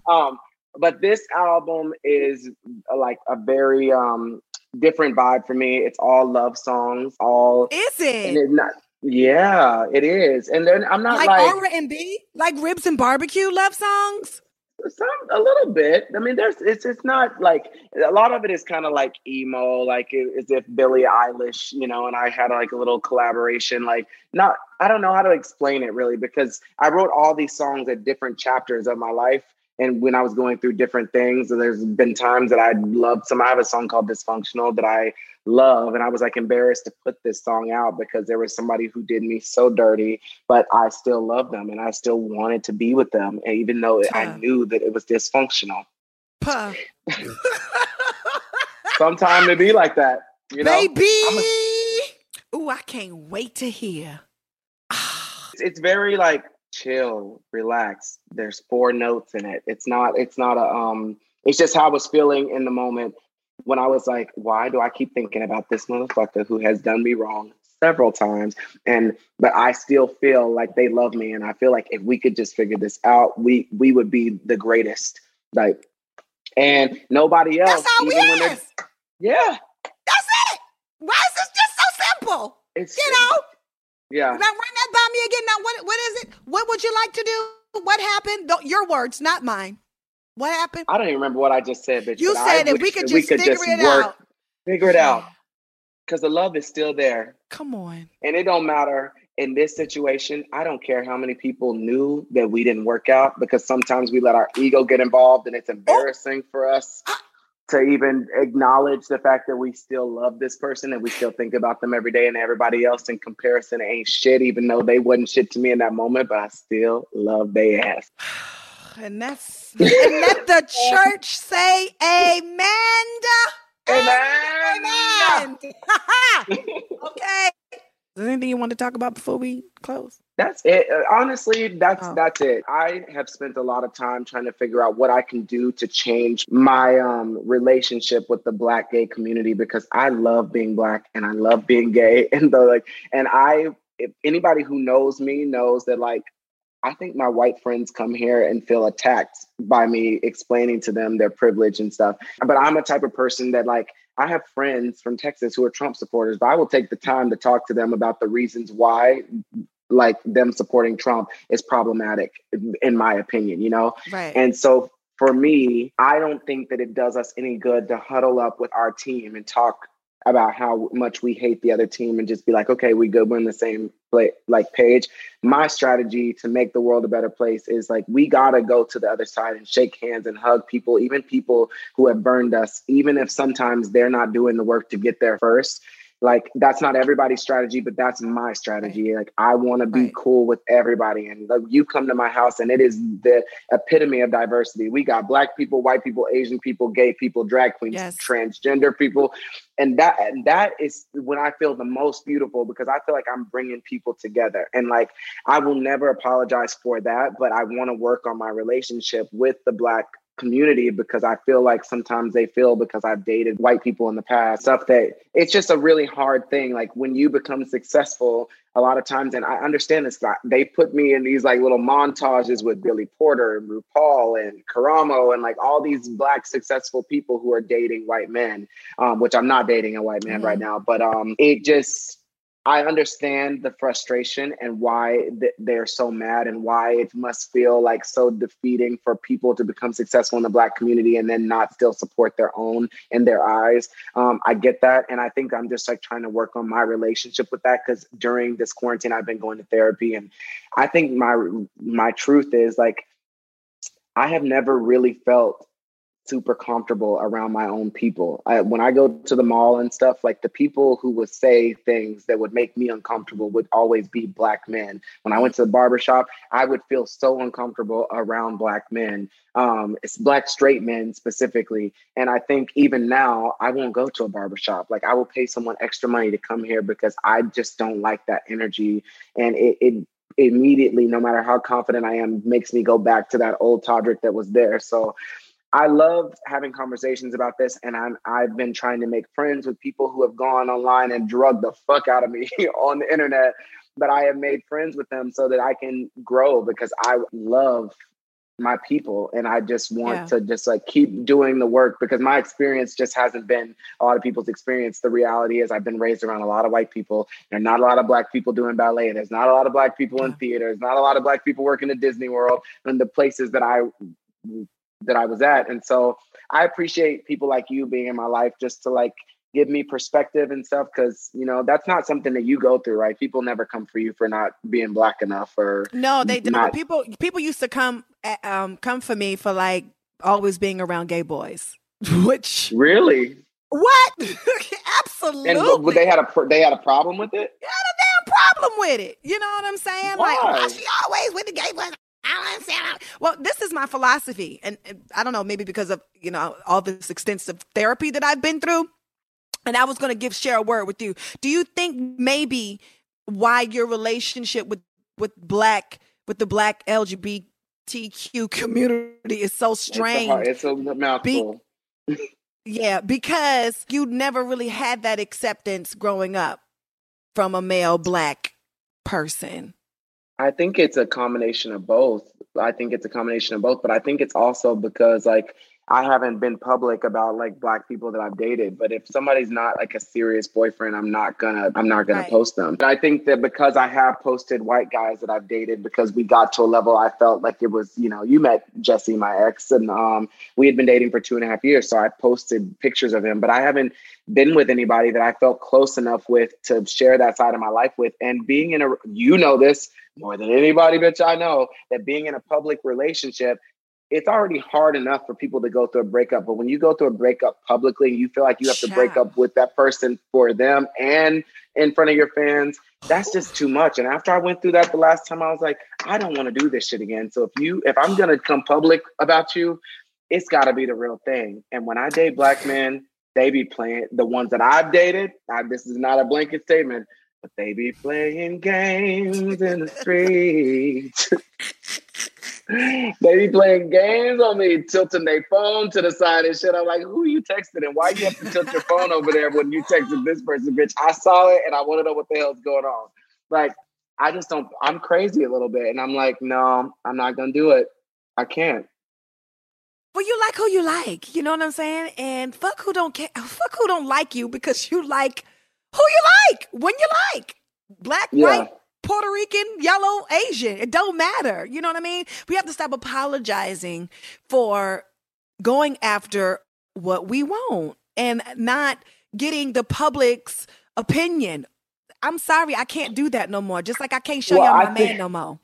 Um, but this album is uh, like a very um different vibe for me. It's all love songs, all is it? And not, yeah, it is. And then I'm not like, like R and B, like ribs and barbecue love songs. Some a little bit. I mean, there's it's it's not like a lot of it is kind of like emo, like as if Billie Eilish, you know, and I had like a little collaboration. Like not, I don't know how to explain it really because I wrote all these songs at different chapters of my life, and when I was going through different things, there's been times that I loved some. I have a song called Dysfunctional that I love. And I was like embarrassed to put this song out because there was somebody who did me so dirty, but I still love them and I still wanted to be with them. And even though Puh. I knew that it was dysfunctional. Puh. Sometimes it be like that. You know? Baby. A- Ooh, I can't wait to hear. it's- it's very like chill, relax. There's four notes in it. It's not. It's not a. Um. It's just how I was feeling in the moment when I was like, why do I keep thinking about this motherfucker who has done me wrong several times? And but I still feel like they love me, and I feel like if we could just figure this out, we we would be the greatest. Like, and nobody else. That's all we even when they're- ask. Yeah. That's it. Why is this just so simple? It's You know? Yeah. Now run that by me again. Now what what is it? What would you like to do? What happened? Your words, not mine. What happened? I don't even remember what I just said, bitch. You said if we could that just figure it out. Figure it out. Because the love is still there. Come on. And it don't matter in this situation. I don't care how many people knew that we didn't work out because sometimes we let our ego get involved and it's embarrassing for us to even acknowledge the fact that we still love this person and we still think about them every day and everybody else in comparison ain't shit, even though they wasn't shit to me in that moment, but I still love they ass. And that's and let the church say amen. Amen. Amen. okay. Is there anything you want to talk about before we close? That's it. Uh, honestly, that's Oh. that's it. I have spent a lot of time trying to figure out what I can do to change my um, relationship with the Black gay community because I love being Black and I love being gay, and the like. And I, if anybody who knows me knows that like. I think my white friends come here and feel attacked by me explaining to them their privilege and stuff. But I'm a type of person that like I have friends from Texas who are Trump supporters, but I will take the time to talk to them about the reasons why like them supporting Trump is problematic in my opinion, you know? Right. And so for me, I don't think that it does us any good to huddle up with our team and talk about how much we hate the other team and just be like, okay, we good, we're in the same play, like page. My strategy to make the world a better place is like we gotta go to the other side and shake hands and hug people, even people who have burned us, even if sometimes they're not doing the work to get there first like that's not everybody's strategy but that's my strategy. Like i want to be Right. cool with everybody. And like you come to my house and it is the epitome of diversity. We got black people white people asian people gay people drag queens Yes. transgender people. And that and that is when i feel the most beautiful because i feel like i'm bringing people together. And like i will never apologize for that but i want to work on my relationship with the black community because I feel like sometimes they feel because I've dated white people in the past, stuff that it's just a really hard thing. Like when you become successful, a lot of times, and I understand this, they put me in these like little montages with Billy Porter and RuPaul and Karamo and like all these black successful people who are dating white men, um, which I'm not dating a white man right now, but um, it just I understand the frustration and why th- they're so mad and why it must feel like so defeating for people to become successful in the black community and then not still support their own in their eyes. Um, I get that. And I think I'm just like trying to work on my relationship with that because during this quarantine, I've been going to therapy. And I think my my truth is like, I have never really felt super comfortable around my own people. I, when I go to the mall and stuff, like the people who would say things that would make me uncomfortable would always be black men. When I went to the barber shop, I would feel so uncomfortable around black men. Um, it's black straight men specifically. And I think even now, I won't go to a barber shop. Like I will pay someone extra money to come here because I just don't like that energy. And it, it immediately, no matter how confident I am, makes me go back to that old Todrick that was there. So I love having conversations about this, and I'm I've been trying to make friends with people who have gone online and drugged the fuck out of me on the internet. But I have made friends with them so that I can grow because I love my people and I just want Yeah. to just like keep doing the work because my experience just hasn't been a lot of people's experience. The reality is I've been raised around a lot of white people. There are not a lot of black people doing ballet. There's not a lot of black people in theater. There's not a lot of black people working at Disney World and the places that I that I was at. And so I appreciate people like you being in my life just to like give me perspective and stuff because you know that's not something that you go through, right? People never come for you for not being black enough or No, they don't. not- People people used to come um come for me for like always being around gay boys. Which really. what? Absolutely. And but they had a they had a problem with it. They had a damn problem with it. You know what I'm saying? Like, Why? why she always with the gay boys? I don't understand. Well, this is my philosophy, and, and I don't know, maybe because of you know all this extensive therapy that I've been through. and I was going to give share a word with you. Do you think maybe why your relationship with with black with the black LGBTQ community is so strange? It's a, it's a mouthful. Be- yeah, because you never really had that acceptance growing up from a male black person. I think it's a combination of both. I think it's a combination of both, but I think it's also because like I haven't been public about like black people that I've dated, but if somebody's not like a serious boyfriend, I'm not gonna I'm not gonna right. post them. But I think that because I have posted white guys that I've dated because we got to a level I felt like it was, you know, you met Jesse, my ex, and um we had been dating for two and a half years. So I posted pictures of him, but I haven't been with anybody that I felt close enough with to share that side of my life with. And being in a you know this more than anybody bitch I know, that being in a public relationship it's already hard enough for people to go through a breakup. But when you go through a breakup publicly, you feel like you have to break up with that person for them and in front of your fans, that's just too much. And after I went through that the last time, I was like, I don't want to do this shit again. So if you, if I'm gonna come public about you, it's got to be the real thing. And when I date black men, they be playing the ones that I've dated. I, this is not a blanket statement, but they be playing games in the streets. they be playing games on me, tilting their phone to the side and shit. I'm like, who you texting and why you have to tilt your phone over there when you texted this person, bitch? I saw it and I want to know what the hell's going on. Like, I just don't. I'm crazy a little bit, and I'm like, no, I'm not gonna do it. I can't. Well, you like who you like. You know what I'm saying? And fuck who don't care. Fuck who don't like you because you like who you like when you like. Black, yeah. white, Puerto Rican, yellow, Asian. It don't matter. You know what I mean? We have to stop apologizing for going after what we want and not getting the public's opinion. I'm sorry, I can't do that no more. Just like I can't show well, y'all my think, man no more.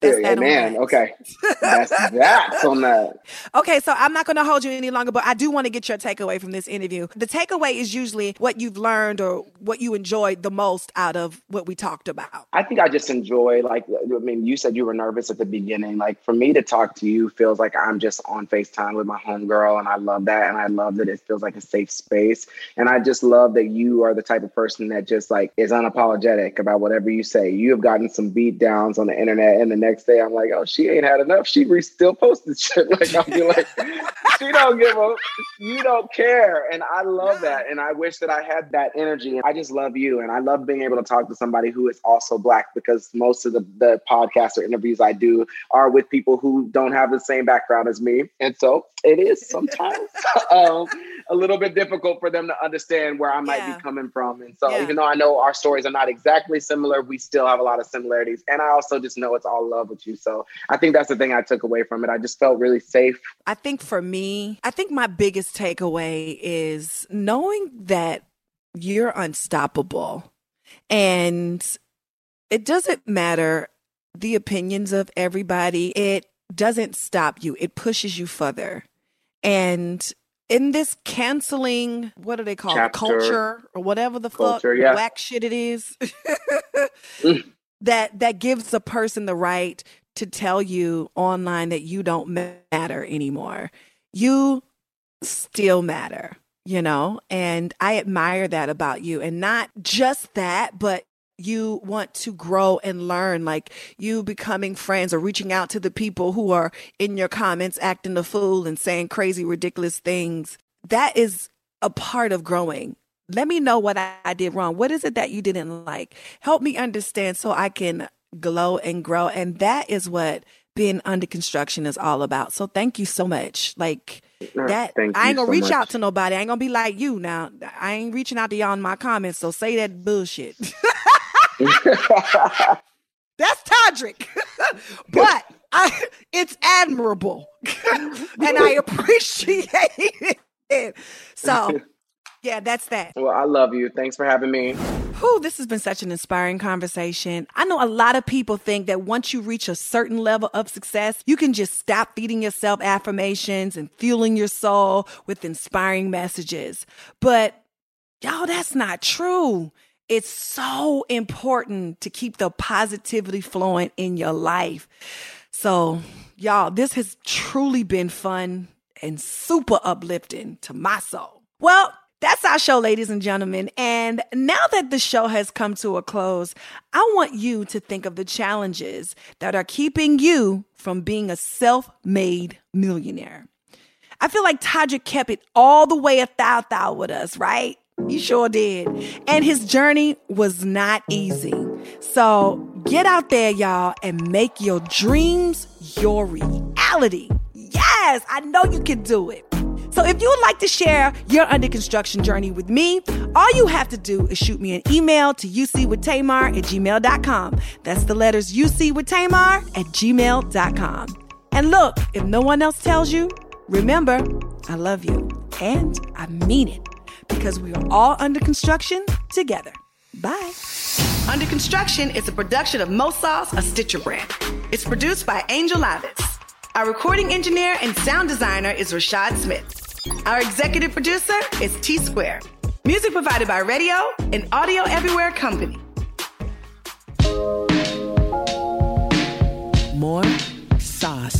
That's yeah, man. Okay. That's that on that. Okay, so I'm not going to hold you any longer, but I do want to get your takeaway from this interview. The takeaway is usually what you've learned or what you enjoyed the most out of what we talked about. I think I just enjoy, like, I mean, you said you were nervous at the beginning. Like, for me to talk to you feels like I'm just on FaceTime with my homegirl, and I love that. And I love that it feels like a safe space. And I just love that you are the type of person that just, like, is unapologetic about whatever you say. You have gotten some beat downs on the internet and the next day I'm like, oh, she ain't had enough. She re- still posted shit. Like I'll be like, she don't give a, you don't care, and I love that. And I wish that I had that energy. And I just love you, and I love being able to talk to somebody who is also black because most of the the podcasts or interviews I do are with people who don't have the same background as me, and so it is sometimes um, a little bit difficult for them to understand where I might yeah. be coming from. And so, yeah. even though I know our stories are not exactly similar, we still have a lot of similarities. And I also just know it's all love with you. So, I think that's the thing I took away from it. I just felt really safe. I think for me, I think my biggest takeaway is knowing that you're unstoppable and it doesn't matter the opinions of everybody. It doesn't stop you, it pushes you further. And in this canceling, what do they call it? Culture or whatever the Culture, fuck yeah. whack shit it is. mm. That that gives the person the right to tell you online that you don't matter anymore. You still matter, you know? And I admire that about you. And not just that, but you want to grow and learn, like you becoming friends or reaching out to the people who are in your comments acting a fool and saying crazy, ridiculous things. That is a part of growing. Let me know what I did wrong. What is it that you didn't like? Help me understand so I can glow and grow. And that is what being under construction is all about. So thank you so much. Like uh, that I ain't gonna so reach much. out to nobody. I ain't gonna be like you now. I ain't reaching out to y'all in my comments. So say that bullshit. That's Todrick. but I, it's admirable. and I appreciate it. So, yeah, that's that. Well, I love you. Thanks for having me. Whew, this has been such an inspiring conversation. I know a lot of people think that once you reach a certain level of success, you can just stop feeding yourself affirmations and fueling your soul with inspiring messages. But y'all, that's not true. It's so important to keep the positivity flowing in your life. So, y'all, this has truly been fun and super uplifting to my soul. Well, That's our show, ladies and gentlemen. And now that the show has come to a close, I want you to think of the challenges that are keeping you from being a self made millionaire. I feel like Todrick kept it all the way a thou thou with us, right? He sure did. And his journey was not easy. So get out there, y'all, and make your dreams your reality. Yes, I know you can do it. So if you would like to share your under construction journey with me, all you have to do is shoot me an email to ucwithtamar at gmail.com. That's the letters ucwithtamar at gmail.com. And look, if no one else tells you, remember, I love you. And I mean it because we are all under construction together. Bye. Under Construction is a production of Mo Sauce, a Stitcher brand. It's produced by Angel Lavis. Our recording engineer and sound designer is Rashad Smith. Our executive producer is T Square. Music provided by Radio and Audio Everywhere Company. More sauce.